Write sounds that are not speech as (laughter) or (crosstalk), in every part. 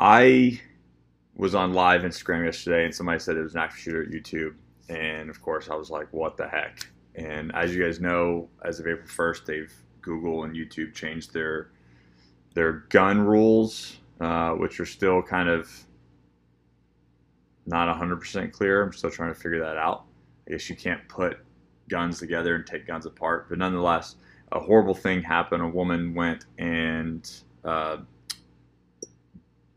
I was on live Instagram yesterday and somebody said it was an active shooter at YouTube. And of course I was like, what the heck? And as you guys know, as of April 1st, they've Google and YouTube changed their their gun rules, uh, which are still kind of not 100% clear. I'm still trying to figure that out. I guess you can't put guns together and take guns apart, but nonetheless, a horrible thing happened. A woman went and uh,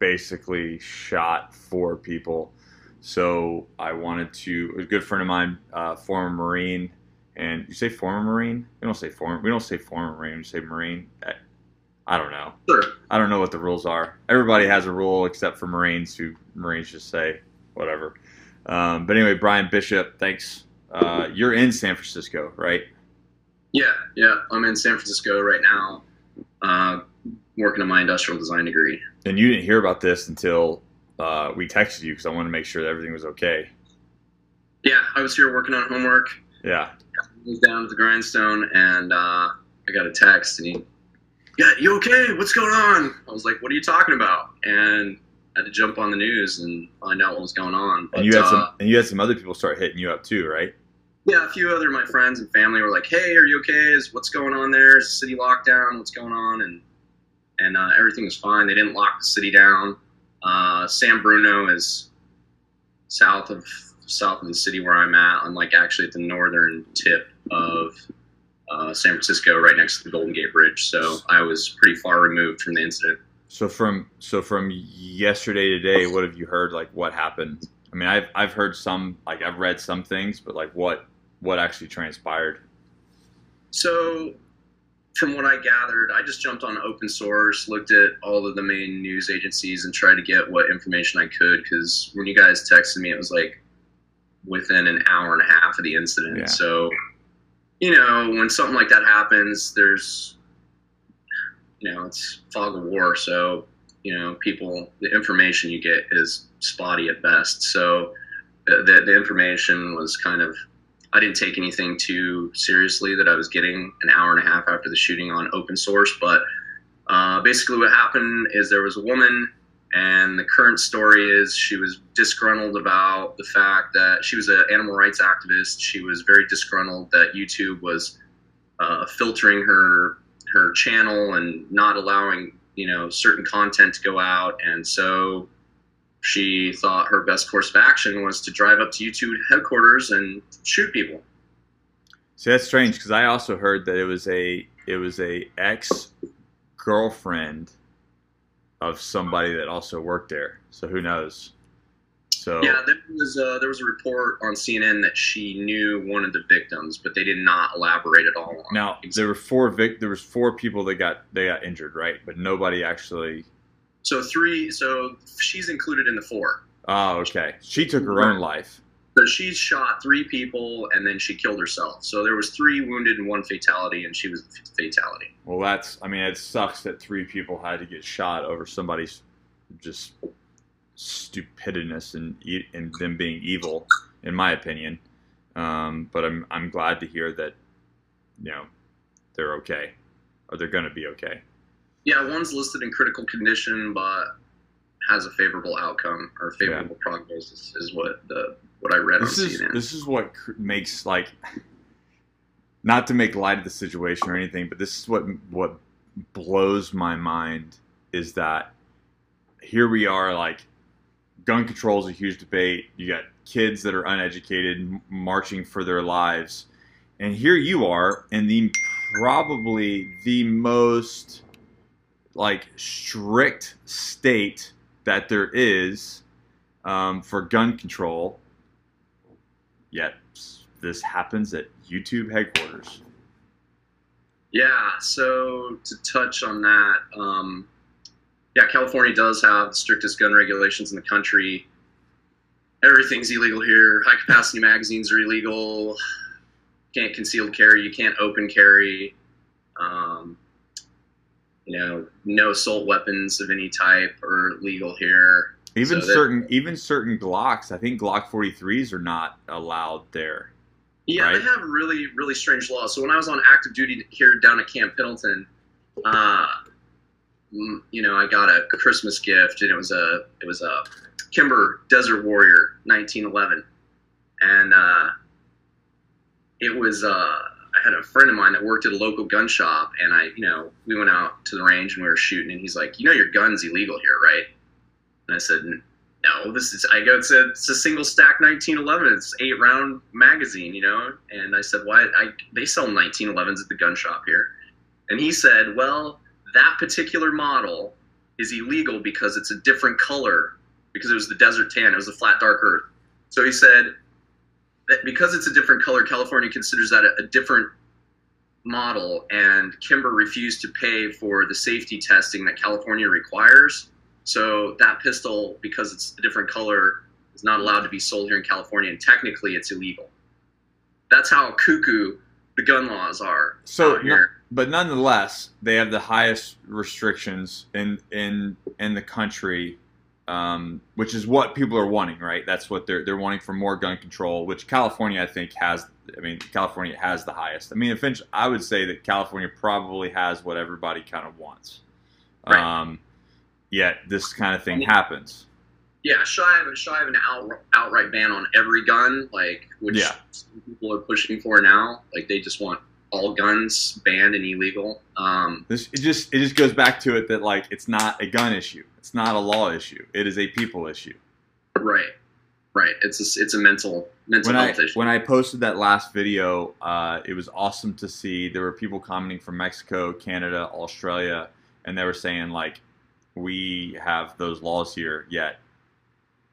basically shot four people. So I wanted to. A good friend of mine, uh, former Marine, and you say former Marine? We don't say former. We don't say former Marine. We say Marine. I don't know. Sure. I don't know what the rules are. Everybody has a rule except for Marines, who Marines just say whatever. Um, but anyway, Brian Bishop, thanks. Uh, you're in San Francisco, right? Yeah, yeah. I'm in San Francisco right now, uh, working on my industrial design degree. And you didn't hear about this until uh, we texted you because I wanted to make sure that everything was okay. Yeah, I was here working on homework. Yeah. I was down at the grindstone, and uh, I got a text, and he, "Yeah, you okay? What's going on?" I was like, "What are you talking about?" And I had to jump on the news and find out what was going on. But, and you had uh, some, and you had some other people start hitting you up too, right? Yeah, a few other of my friends and family were like, "Hey, are you okay? Is what's going on there? Is the city lockdown? What's going on?" And and uh, everything was fine. They didn't lock the city down. Uh, San Bruno is south of south of the city where I'm at. I'm like actually at the northern tip of uh, San Francisco, right next to the Golden Gate Bridge. So I was pretty far removed from the incident. So from so from yesterday to today, what have you heard? Like what happened? I mean, I've I've heard some, like I've read some things, but like what what actually transpired? So, from what I gathered, I just jumped on open source, looked at all of the main news agencies, and tried to get what information I could. Because when you guys texted me, it was like within an hour and a half of the incident. Yeah. So, you know, when something like that happens, there's, you know, it's fog of war. So, you know, people, the information you get is spotty at best. So, the, the, the information was kind of I didn't take anything too seriously that I was getting an hour and a half after the shooting on open source. But uh, basically, what happened is there was a woman, and the current story is she was disgruntled about the fact that she was an animal rights activist. She was very disgruntled that YouTube was uh, filtering her her channel and not allowing you know certain content to go out, and so she thought her best course of action was to drive up to YouTube headquarters and shoot people. See, that's strange because I also heard that it was a it was a ex girlfriend of somebody that also worked there. So who knows? So Yeah, there was a, there was a report on CNN that she knew one of the victims, but they did not elaborate at all. On now there were four vic there was four people that got they got injured, right? But nobody actually. So three, so she's included in the four. Oh, okay. She took her own life. So she shot three people and then she killed herself. So there was three wounded and one fatality, and she was the fatality. Well, that's. I mean, it sucks that three people had to get shot over somebody's just stupidness and and them being evil, in my opinion. Um, but I'm I'm glad to hear that, you know, they're okay, or they're gonna be okay. Yeah, one's listed in critical condition, but has a favorable outcome or favorable prognosis is what the what I read This on is CNN. this is what cr- makes like, not to make light of the situation or anything, but this is what what blows my mind is that here we are like gun control is a huge debate. You got kids that are uneducated marching for their lives, and here you are in the probably the most like strict state that there is um, for gun control. Yet this happens at YouTube headquarters. Yeah, so to touch on that, um, yeah, California does have the strictest gun regulations in the country. Everything's illegal here. High capacity (laughs) magazines are illegal. Can't concealed carry. You can't open carry. Um, you know, no assault weapons of any type are legal here. Even So that- certain even certain Glocks, I think Glock 43s are not allowed there. Yeah, Right. they have really, really strange laws. So when I was on active duty here down at Camp Pendleton, uh, you know, I got a Christmas gift, and it was a it was a Kimber Desert Warrior 1911, and uh, it was uh, I had a friend of mine that worked at a local gun shop, and I, you know, we went out to the range and we were shooting, and he's like, you know, your gun's illegal here, right? And I said, no, this is. I go, it's a, it's a single stack 1911. It's eight round magazine, you know. And I said, why? I they sell 1911s at the gun shop here. And he said, well, that particular model is illegal because it's a different color because it was the desert tan. It was the flat dark earth. So he said because it's a different color, California considers that a, a different model, and Kimber refused to pay for the safety testing that California requires. So that pistol, because it's a different color, is not allowed to be sold here in California, and technically it's illegal. That's how cuckoo the gun laws are. So, here. but nonetheless, they have the highest restrictions in in in the country, um, which is what people are wanting, right? That's what they're they're wanting for more gun control, which California, I think, has. I mean, California has the highest. I mean, eventually, I would say that California probably has what everybody kind of wants. Right. Um, yet this kind of thing I mean- happens. yeah, shy of shy of an out, outright ban on every gun, like which Yeah. some people are pushing for now. Like they just want all guns banned and illegal. Um, This it just it just goes back to it that like it's not a gun issue. It's not a law issue. It is a people issue. right, right. It's a, it's a mental mental when I health issue. when I posted that last video, uh, it was awesome to see. There were people commenting from Mexico, Canada, Australia, and they were saying like, we have those laws here, yet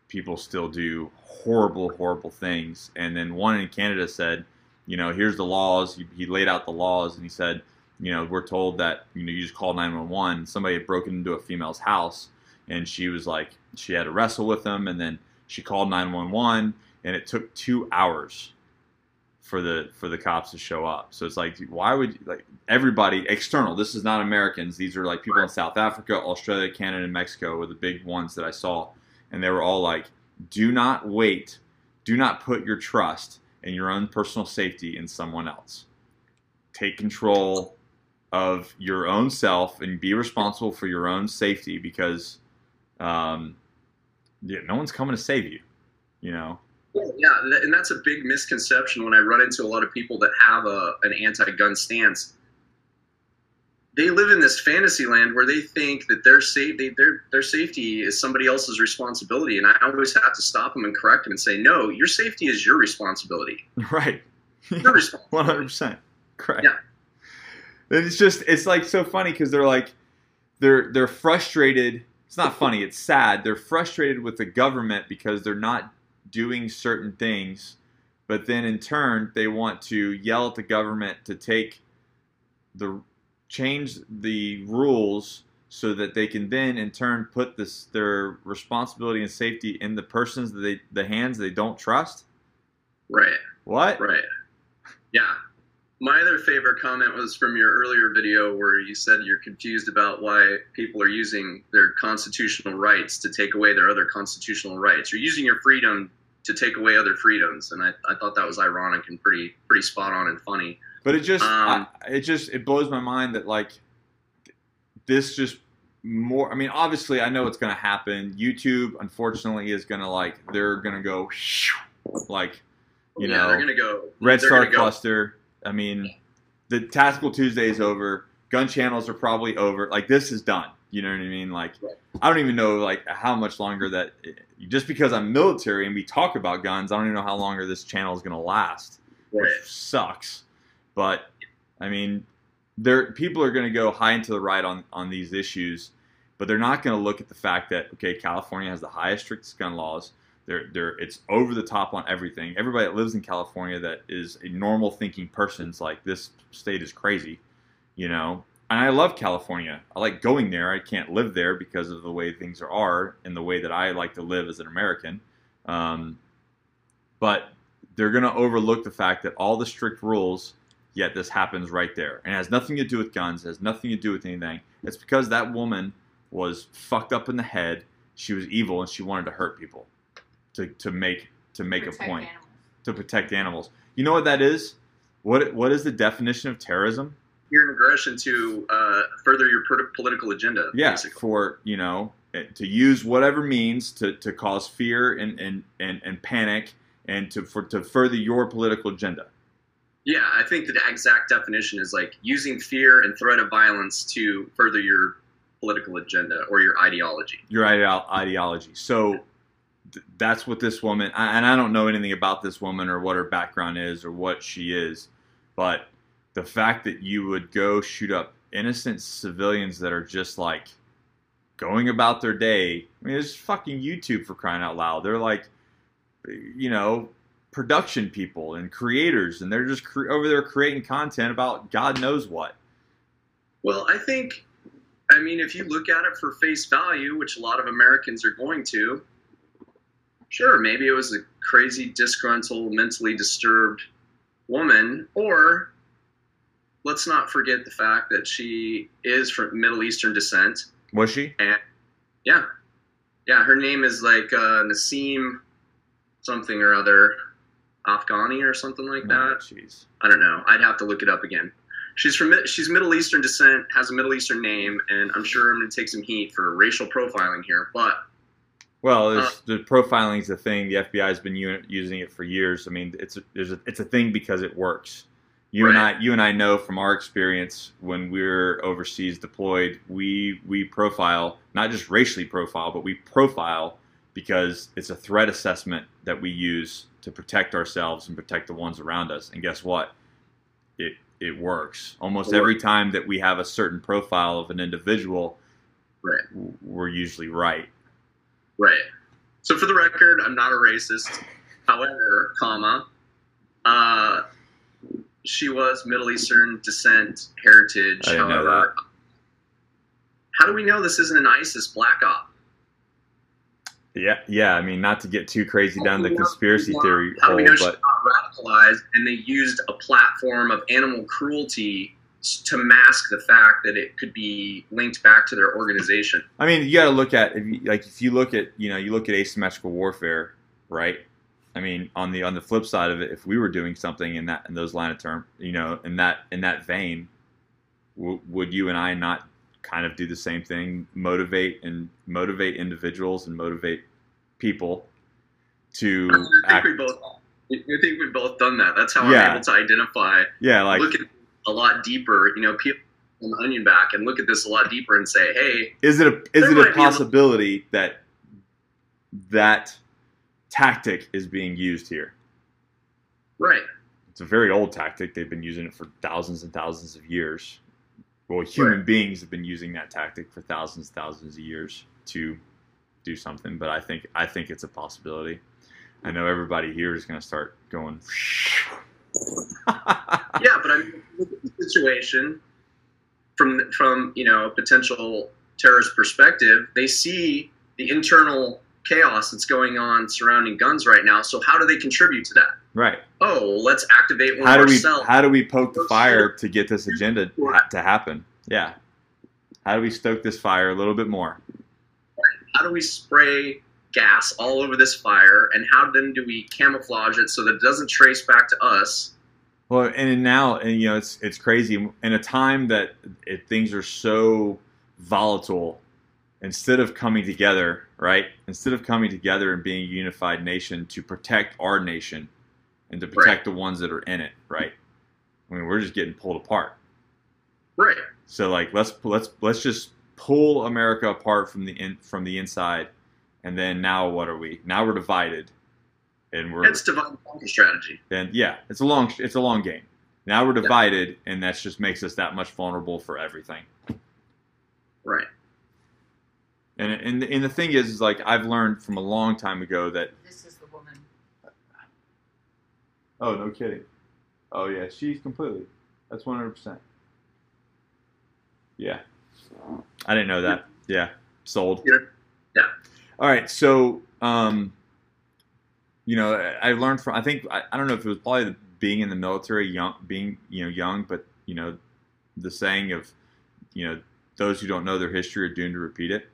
people still do horrible, horrible things. And then one in Canada said, you know, here's the laws. He, he laid out the laws, and he said, you know, we're told that you know you just call 911. Somebody had broken into a female's house, and she was like, she had to wrestle with them, and then she called 911 and it took two hours for the for the cops to show up. So it's like, why would like everybody external? This is not Americans. These are like people in South Africa, Australia, Canada, and Mexico were the big ones that I saw, and they were all like, do not wait, do not put your trust and your own personal safety in someone else. Take control of your own self and be responsible for your own safety because um, yeah, no one's coming to save you. You know. Yeah, and that's a big misconception when I run into a lot of people that have a an anti-gun stance. They live in this fantasy land where they think that their safety their their safety is somebody else's responsibility, and I always have to stop them and correct them and say, "No, your safety is your responsibility. (laughs) Right. Your responsibility." One hundred percent. Correct. Yeah. And it's just it's like so funny because they're like they're they're frustrated. It's not funny. It's sad. They're frustrated with the government because they're not doing certain things, but then in turn they want to yell at the government to take the change the rules so that they can then in turn put this their responsibility and safety in the persons that they the hands they don't trust. Right. What? Right. Yeah. My other favorite comment was from your earlier video where you said you're confused about why people are using their constitutional rights to take away their other constitutional rights. You're using your freedom to take away other freedoms, and I, I thought that was ironic and pretty pretty spot on and funny. But it just, Um, I, it just, it blows my mind that like this just more. I mean, obviously, I know it's going to happen. YouTube, unfortunately, is going to like they're going to go like you yeah, know they're gonna go. Red Star go- Cluster. I mean, the Tactical Tuesday is over. Gun channels are probably over. Like this is done. You know what I mean? Like Right. I don't even know like how much longer that. Just because I'm military and we talk about guns, I don't even know how longer this channel is going to last Right. which sucks. But I mean, there people are going to go high into the right on on these issues, but they're not going to look at the fact that okay, California has the highest strictest gun laws. They're, they're, it's over the top on everything. Everybody that lives in California that is a normal thinking person's like this state is crazy, you know. and I love California. I like going there. I can't live there because of the way things are and the way that I like to live as an American. Um, but they're going to overlook the fact that all the strict rules, yet this happens right there. And it has nothing to do with guns, has nothing to do with anything. It's because that woman was fucked up in the head. She was evil and she wanted to hurt people to, to make to make Protect a point animals. to protect animals. You know what that is? What what is the definition of terrorism? Your aggression to uh, further your political agenda. Yeah, basically. for you know eh, to use whatever means to, to cause fear and, and, and, and panic and to for to further your political agenda. Yeah, I think the exact definition is like using fear and threat of violence to further your political agenda or your ideology. Your ideo- ideology. So th- that's what this woman. And I don't know anything about this woman or what her background is or what she is, but the fact that you would go shoot up innocent civilians that are just like going about their day. I mean, it's fucking YouTube for crying out loud. They're like, you know, production people and creators, and they're just cre- over there creating content about God knows what. Well, I think, I mean, if you look at it for face value, which a lot of Americans are going to, sure, maybe it was a crazy, disgruntled, mentally disturbed woman, or let's not forget the fact that she is from Middle Eastern descent. Was she? Yeah. Yeah, her name is like uh, Nassim something or other, Afghani or something like Oh, that. Jeez. I don't know. I'd have to look it up again. She's from she's Middle Eastern descent, has a Middle Eastern name, and I'm sure I'm going to take some heat for racial profiling here. But Well, Uh, the profiling is a thing. The FBI has been u- using it for years. I mean, it's a, there's a, it's a thing because it works. You and I, you and I know from our experience when we're overseas deployed, we we profile not just racially profile, but we profile because it's a threat assessment that we use to protect ourselves and protect the ones around us. And guess what? It it works almost every time that we have a certain profile of an individual. Right. We're usually right. Right. So for the record, I'm not a racist. However, comma, uh, she was Middle Eastern descent, heritage. I didn't know however, how do we know this isn't an ISIS black op? Yeah, yeah. I mean, not to get too crazy down the conspiracy theory How do we hole, know she's but not radicalized? And they used a platform of animal cruelty to mask the fact that it could be linked back to their organization. I mean, you got to look at if you, like if you look at you know you look at asymmetrical warfare, right? I mean, on the on the flip side of it, if we were doing something in that in those line of term, you know, in that in that vein, w- would you and I not kind of do the same thing, motivate and motivate individuals and motivate people to I think act? we both. I think we've both done that. That's how Yeah. I'm able to identify, Yeah, like look at a lot deeper. You know, peel an onion back and look at this a lot deeper and say, hey, is it a is it a be a- possibility that that tactic is being used here? right, It's a very old tactic. They've been using it for thousands and thousands of years. Well, human Right. beings have been using that tactic for thousands and thousands of years to do something. But I think I think it's a possibility. I know everybody here is going to start going. (laughs) (laughs) yeah, but I mean, look at the situation from from you know a potential terrorist perspective. They see the internal chaos that's going on surrounding guns right now. So how do they contribute to that? right. Oh, let's activate one How of do we how do we poke the fire to get this agenda to happen? Yeah. How do we stoke this fire a little bit more? how do we spray gas all over this fire and how then do we camouflage it so that it doesn't trace back to us Well, and now, and you know, it's it's crazy in a time that it, things are so volatile. Instead of coming together, right? Instead of coming together and being a unified nation to protect our nation and to protect the ones that are in it, right? I mean, we're just getting pulled apart. right So, like, let's let's let's just pull America apart from the in, from the inside, and then now what are we? Now we're divided, and we're that's divide and strategy then yeah, it's a long it's a long game. Now we're divided, and that just makes us that much vulnerable for everything. right And and and the thing is, is like I've learned from a long time ago that This is the woman. oh no kidding, oh yeah, she's completely that's one hundred percent. Yeah. I didn't know that. Yeah. Sold. Yeah. Yeah. All right. So, um, you know, I learned from, I think, I, I don't know if it was probably the, being in the military, young, being, you know, young, but, you know, the saying of, you know, those who don't know their history are doomed to repeat it.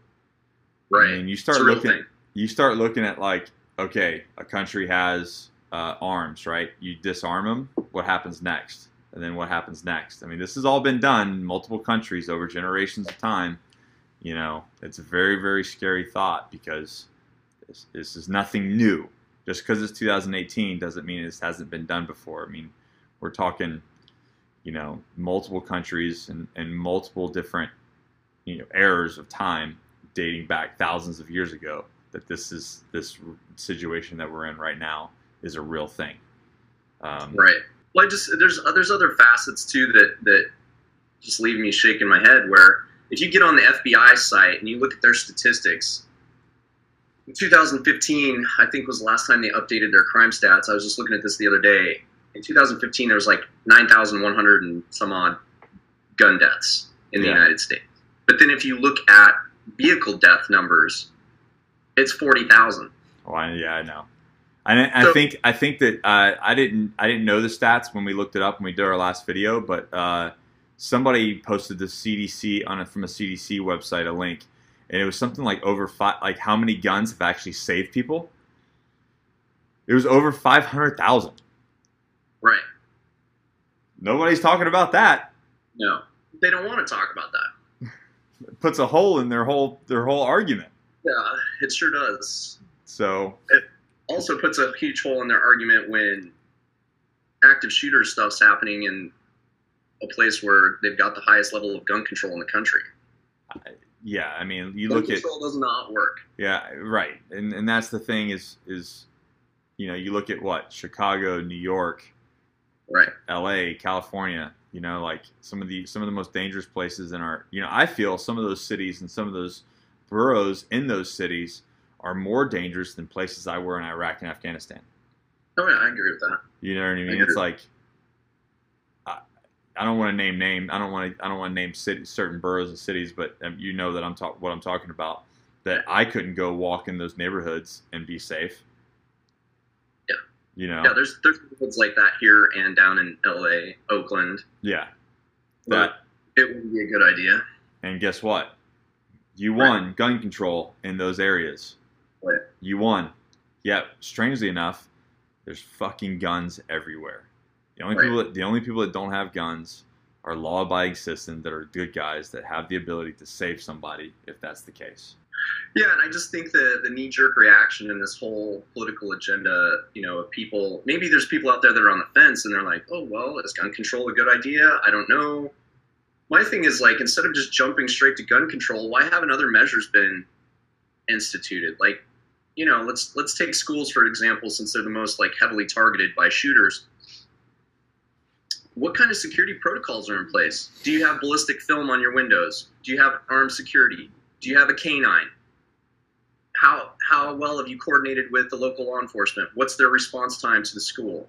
Right. And you start looking, thing. you start looking at like, okay, a country has uh, arms, right? You disarm them. What happens next? And then what happens next? I mean, this has all been done in multiple countries over generations of time. You know, it's a very, very scary thought because this, this is nothing new. Just because it's 2018 doesn't mean this hasn't been done before. I mean, we're talking, you know, multiple countries and, and multiple different, you know, eras of time dating back thousands of years ago that this is this situation that we're in right now is a real thing. Um, Right. Well, I just there's there's other facets too that that just leave me shaking my head. Where if you get on the FBI site and you look at their statistics, in 2015, I think was the last time they updated their crime stats. I was just looking at this the other day. In 2015, there was like 9,100 and some odd gun deaths in the Yeah. United States. But then if you look at vehicle death numbers, it's 40,000. Oh, I, yeah, I know. I, I So- think I think that uh, I didn't I didn't know the stats when we looked it up when we did our last video, but uh, somebody posted the CDC on a, from a CDC website a link, and it was something like over five like how many guns have actually saved people. It was over five hundred thousand. Right. Nobody's talking about that. No. They don't want to talk about that. It (laughs) puts a hole in their whole their whole argument. Yeah, it sure does. So it also puts a huge hole in their argument when active shooter stuff's happening in a place where they've got the highest level of gun control in the country. Yeah, I mean, you gun look at control does not work. Yeah, right. And and that's the thing is is you know, you look at what Chicago, New York, Right. LA, California, you know, like some of the some of the most dangerous places in our, you know, I feel some of those cities and some of those boroughs in those cities are more dangerous than places I were in Iraq and Afghanistan. Oh yeah, I agree with that. You know what I mean? agree. It's like I, I don't want to name name. I don't want to. I don't want to name city, certain boroughs and cities, but um, you know that I'm talk what I'm talking about. That I couldn't go walk in those neighborhoods and be safe. Yeah. You know. Yeah, there's there's neighborhoods like that here and down in LA, Oakland. Yeah. But That it wouldn't be a good idea. and guess what? You Right. won gun control in those areas. Right. You won. Yet, strangely enough, there's fucking guns everywhere. The only Right. people that, the only people that don't have guns are law-abiding citizens that are good guys that have the ability to save somebody if that's the case. Yeah, and I just think the the knee jerk reaction in this whole political agenda, you know, of people maybe there's people out there that are on the fence and they're like, oh well, is gun control a good idea? I don't know. My thing is like instead of just jumping straight to gun control, why haven't other measures been instituted? Like, you know, let's let's take schools for example, since they're the most like heavily targeted by shooters. What kind of security protocols are in place? Do you have ballistic film on your windows? Do you have armed security? Do you have a canine? how how well have you coordinated with the local law enforcement? What's their response time to the school?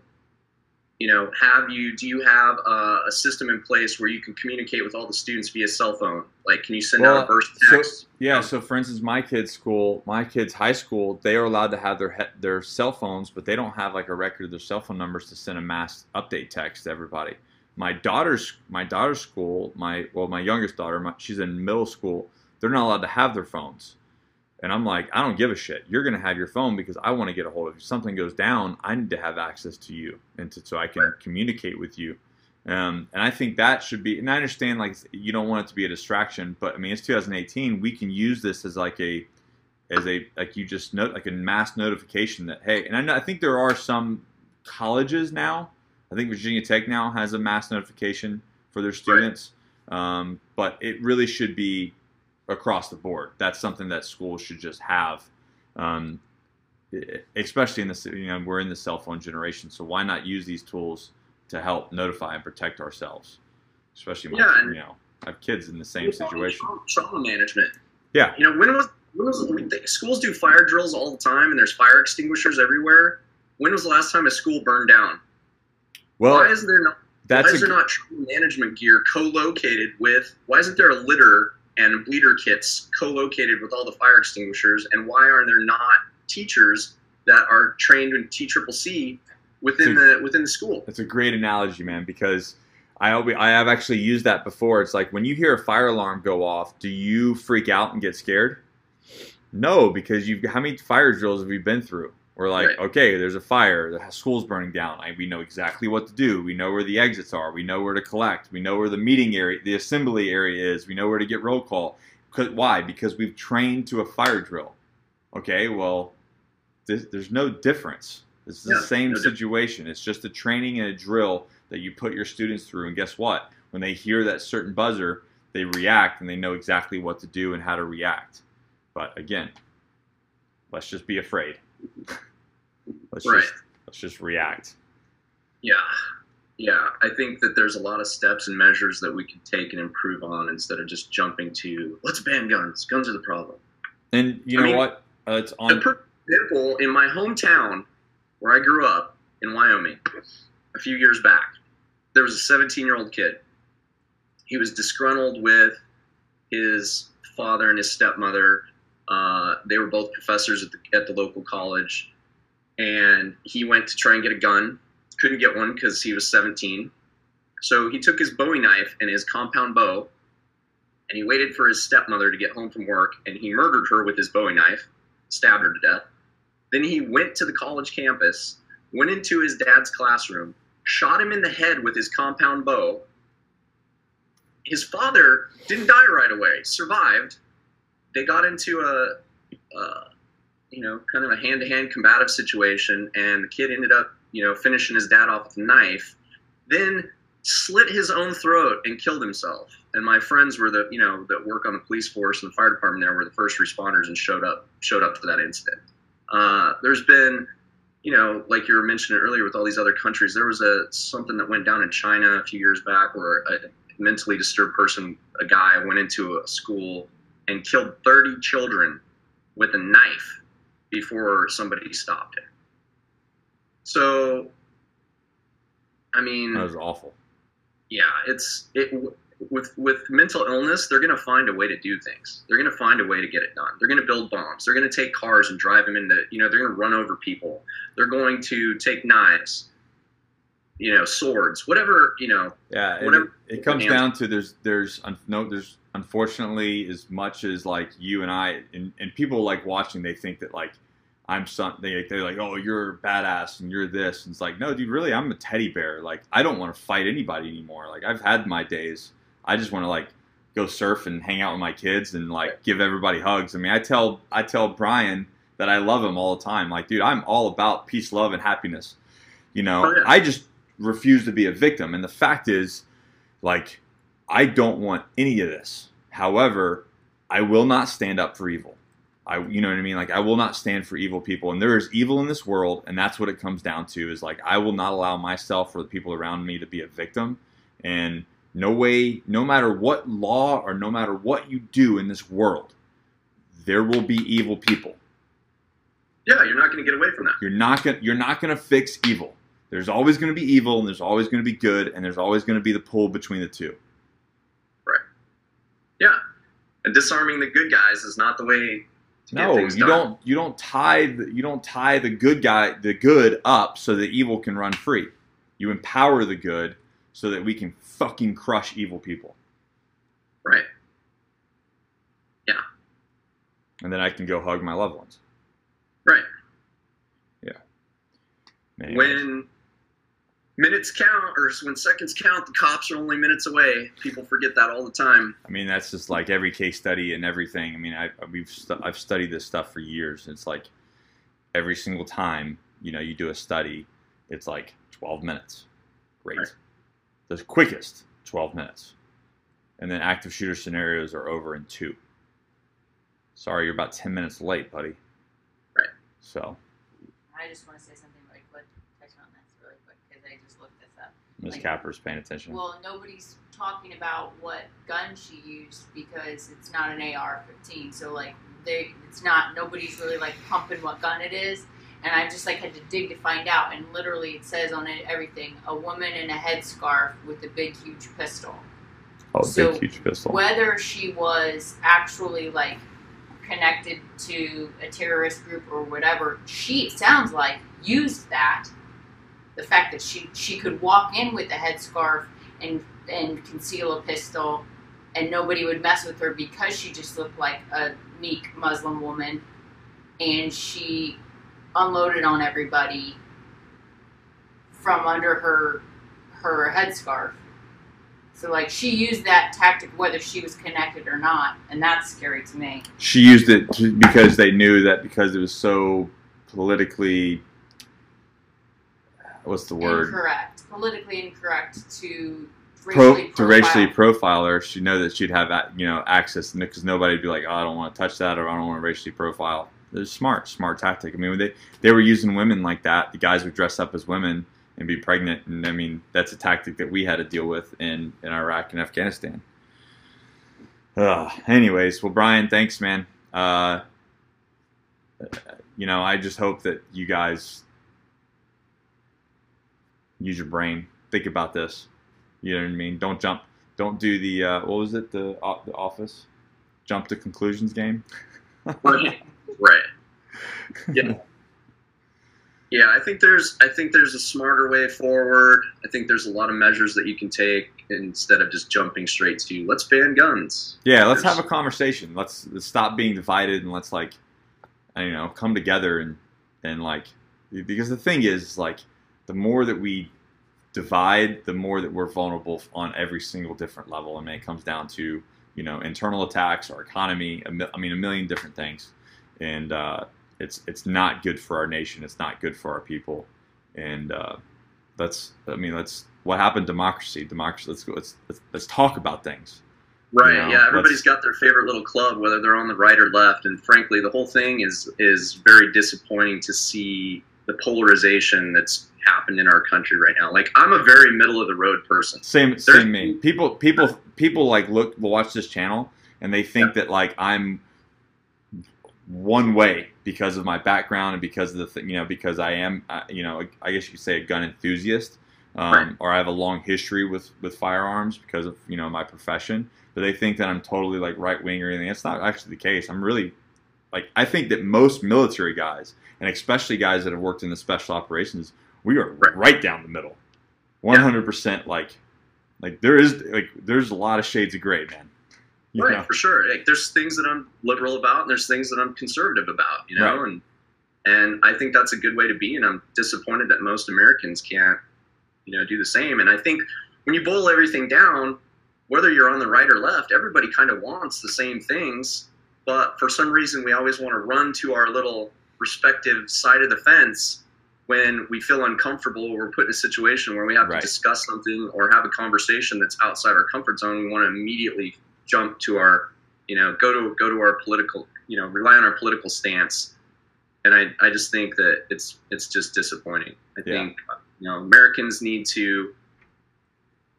You know, have you do you have a, a system in place where you can communicate with all the students via cell phone? Like, can you send out a burst so- text? Yeah, so for instance, my kids' school, my kids' high school, they are allowed to have their their cell phones, but they don't have like a record of their cell phone numbers to send a mass update text to everybody. My daughter's my daughter's school, my well, my youngest daughter, my, she's in middle school. They're not allowed to have their phones, and I'm like, I don't give a shit. You're gonna have your phone because I want to get a hold of. you. If something goes down, I need to have access to you, and to, so I can communicate with you. Um, and I think that should be, and I understand like you don't want it to be a distraction, but I mean it's 2018. We can use this as like a, as a like you just note like a mass notification that hey, and I know I think there are some colleges now. I think Virginia Tech now has a mass notification for their students, um, but it really should be across the board. That's something that schools should just have. Um, especially in this, you know, we're in the cell phone generation, so why not use these tools to help notify and protect ourselves, especially when Yeah, you and- know have kids in the same situation. Trauma, management. Yeah. You know, when was when was I the- schools do fire drills all the time, and there's fire extinguishers everywhere. When was the last time a school burned down? Well, Why is there not That's why is a, there not trauma management gear co-located with? Why isn't there a litter and bleeder kits co-located with all the fire extinguishers? And why are there not teachers that are trained in T Triple C within So- the within the school? That's a great analogy, man, because I always, I have actually used that before. It's like when you hear a fire alarm go off, do you freak out and get scared? No, because you've how many fire drills have we been through? We're like, Right. okay, there's a fire, the school's burning down. I, we know exactly what to do. We know where the exits are. We know where to collect. We know where the meeting area, the assembly area is. We know where to get roll call. 'Cause- Why? Because we've trained to a fire drill. Okay, well, this, there's no difference. It's the Yeah, same no difference. situation. It's just a training and a drill that you put your students through. And guess what? When they hear that certain buzzer, they react and they know exactly what to do and how to react. But again, let's just be afraid. (laughs) let's Right. just let's just react. Yeah, yeah. I think that there's a lot of steps and measures that we can take and improve on instead of just jumping to let's ban guns. Guns are the problem. And you I know mean, what? Uh, it's on. perfect example in my hometown where I grew up in Wyoming a few years back, there was a 17 year old kid. He was disgruntled with his father and his stepmother. Uh, they were both professors at the, at the local college. And he went to try and get a gun. Couldn't get one because he was 17. So he took his Bowie knife and his compound bow and he waited for his stepmother to get home from work and he murdered her with his Bowie knife stabbed her to death. Then he went to the college campus, went into his dad's classroom, shot him in the head with his compound bow. His father didn't die right away, survived. They got into a, you know, kind of a hand-to-hand combative situation, and the kid ended up, you know, finishing his dad off with a knife. Then slit his own throat and killed himself. And my friends were the, you know, that work on the police force and the fire department there were the first responders and showed up, showed up for that incident. Uh, there's been, you know, like you were mentioning earlier with all these other countries, there was a something that went down in China a few years back where a mentally disturbed person, a guy, went into a school and killed 30 children with a knife before somebody stopped it. So, I mean, That was awful. yeah, it's it with with mental illness. They're gonna find a way to do things. They're gonna find a way to get it done. They're gonna build bombs. They're gonna take cars and drive them into. You know, they're gonna run over people. They're going to take knives. You know, swords, whatever. You know, Yeah, it, Whatever- it comes down to there's there's no there's unfortunately as much as like you and I and, and people like watching they think that like I'm some they they're like oh you're badass and you're this. And it's like no dude really I'm a teddy bear. Like I don't want to fight anybody anymore. Like I've had my days. I just want to like go surf and hang out with my kids and like give everybody hugs. I mean I tell I tell Brian that I love him all the time. Like dude I'm all about peace love and happiness. You know? Oh, yeah. I just refuse to be a victim. And the fact is like I don't want any of this. However, I will not stand up for evil. I you know what I mean? Like I will not stand for evil people. And there is evil in this world, and that's what it comes down to is like I will not allow myself or the people around me to be a victim. And no way, no matter what law or no matter what you do in this world, there will be evil people. yeah, you're not gonna get away from that. You're not gonna you're not gonna fix evil. There's always gonna be evil and there's always gonna be good and there's always gonna be the pull between the two. Yeah, and disarming the good guys is not the way. To get No, things you done. don't. You don't tie. The, you don't tie the good guy, the good, up so that evil can run free. You empower the good so that we can fucking crush evil people, Right. Yeah. And then I can go hug my loved ones. Right. Anyways. When minutes count or when seconds count, the cops are only minutes away. People forget that all the time. I mean, that's just like every case study and everything. I mean, I we've stu- I've studied this stuff for years. It's like every single time you know you do a study, it's like 12 minutes. Great. Right. The quickest 12 minutes, and then active shooter scenarios are over in two. Sorry, you're about 10 minutes late, buddy. Right. So, I just want to say something really quick, touch on this really quick because I just looked this up. Miss Like- Capper's paying attention. Well, nobody's talking about what gun she used because it's not an AR-15. So like, they, it's not nobody's really like pumping what gun it is. and I just like had to dig to find out. And literally, it says on it everything: a woman in a headscarf with a big, huge pistol. Oh, So, big huge pistol. Whether she was actually like connected to a terrorist group or whatever, she it sounds like used that. The fact that she she could walk in with a headscarf and and conceal a pistol, and nobody would mess with her because she just looked like a meek Muslim woman, and she unloaded on everybody from under her her headscarf. So like she used that tactic whether she was connected or not, and that's scary to me. she used it to, because they knew that because it was so politically what's the word? Incorrect, politically incorrect to Pro, racially to racially profile. her. She know that she'd have you know access because nobody would be like oh, i don't want to touch that or i don't want to racially profile. It's smart smart tactic. I mean they they were using women like that the guys would dress up as women and be pregnant and i mean that's a tactic that we had to deal with in in iraq and afghanistan. Ugh. anyways well brian thanks man. Uh you know i just hope that you guys use your brain think about this you know what i mean don't jump don't do the uh, what was it the uh, the office jump to conclusions game (laughs) Right. right. Yeah. Yeah, I think there's I think there's a smarter way forward. I think there's a lot of measures that you can take instead of just jumping straight to let's ban guns. Yeah, let's have a conversation. Let's, let's stop being divided and let's like, I don't know, come together and and like, because the thing is, like, the more that we divide, the more that we're vulnerable on every single different level. I mean, it comes down to you know internal attacks, our economy. I mean, a million different things, and uh, it's it's not good for our nation. It's not good for our people, and uh, let's. I mean, let's. What happened? Democracy. Democracy. Let's go. Let's let's, let's talk about things. Right. You know, yeah, everybody's got their favorite little club, whether they're on the right or left. And frankly, the whole thing is is very disappointing to see the polarization that's happened in our country right now. Like I'm a very middle of the road person. Same, There's- same me. People, people, people like look, watch this channel, and they think that like I'm one way because of my background and because of the thing, you know, because I am, uh, you know, I guess you could say a gun enthusiast, um, Right. or I have a long history with with firearms because of you know my profession. But they think that I'm totally like right wing or anything. That's not actually the case. I'm really like I think that most military guys, and especially guys that have worked in the special operations, we are Right. right down the middle. One hundred percent like like there is like there's a lot of shades of gray, man. You right, know? for sure. Like, there's things that I'm liberal about, and there's things that I'm conservative about. You know, Right. and and I think that's a good way to be. And I'm disappointed that most Americans can't, you know, do the same. And I think when you boil everything down, whether you're on the right or left, everybody kind of wants the same things. But for some reason, we always want to run to our little respective side of the fence when we feel uncomfortable or we're put in a situation where we have Right. to discuss something or have a conversation that's outside our comfort zone. We want to immediately jump to our, you know, go to go to our political, you know, rely on our political stance. And I, I just think that it's it's just disappointing. I Yeah. think you know Americans need to,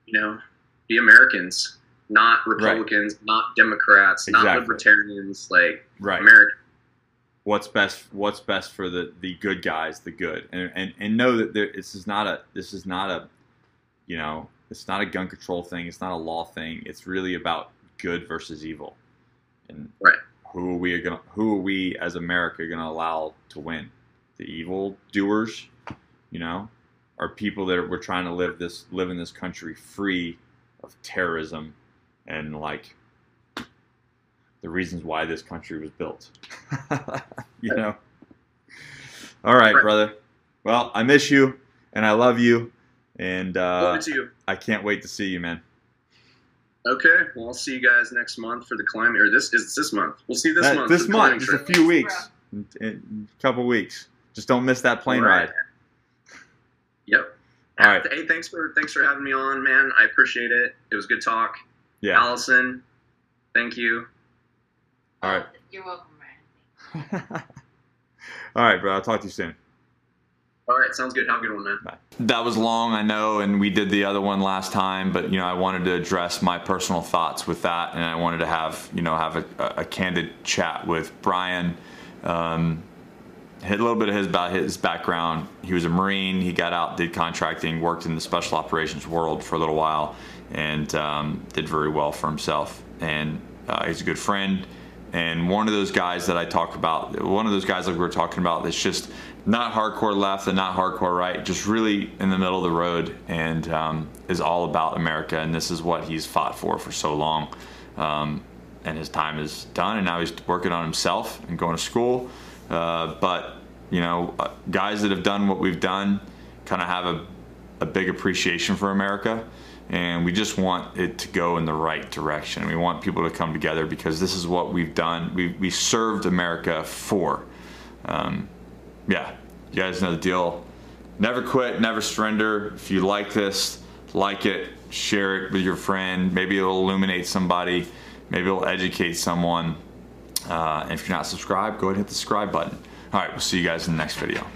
you know, be Americans, not Republicans, not Democrats, not libertarians. Like right. American. What's best what's best for the the good guys the good. And and, and know that there, this is not a this is not a you know it's not a gun control thing. It's not a law thing. It's really about good versus evil. And Right. who are we gonna who are we as america gonna allow to win? The evil doers you know are people that are, we're trying to live this live in this country free of terrorism and like the reasons why this country was built. (laughs) you know. All right, brother. Well, I miss you and I love you, and uh, you. I can't wait to see you, man. Okay, well, I'll see you guys next month for the climate. Or this is this month. We'll see this Uh, month. this month, just a few weeks, a couple weeks. Just don't miss that plane right. ride. Yep. All right. Hey, thanks for thanks for having me on, man. I appreciate it. It was good talk. Yeah. Allison, thank you. All right. (laughs) You're welcome, Ryan. All right, bro. I'll talk to you soon. All right, sounds good. Have a good one, man. Bye. That was long, I know, and we did the other one last time, but you know, I wanted to address my personal thoughts with that, and I wanted to have you know have a, a candid chat with Brian. Um, hit a little bit of his about his background. He was a Marine. He got out, did contracting, worked in the special operations world for a little while, and um, did very well for himself. And uh, he's a good friend. And one of those guys that I talk about, one of those guys like we were talking about, that's just not hardcore left and not hardcore right, just really in the middle of the road, and um, is all about America. And this is what he's fought for for so long. Um, and his time is done, and now he's working on himself and going to school. Uh, but you know, uh, guys that have done what we've done kind of have a, a big appreciation for America, and we just want it to go in the right direction. We want people to come together because this is what we've done. We we served America for. Um, yeah, you guys know the deal. Never quit, never surrender. If you like this, like it, share it with your friend. Maybe it'll illuminate somebody. Maybe it'll educate someone. Uh, and if you're not subscribed, go ahead and hit the subscribe button. All right, we'll see you guys in the next video.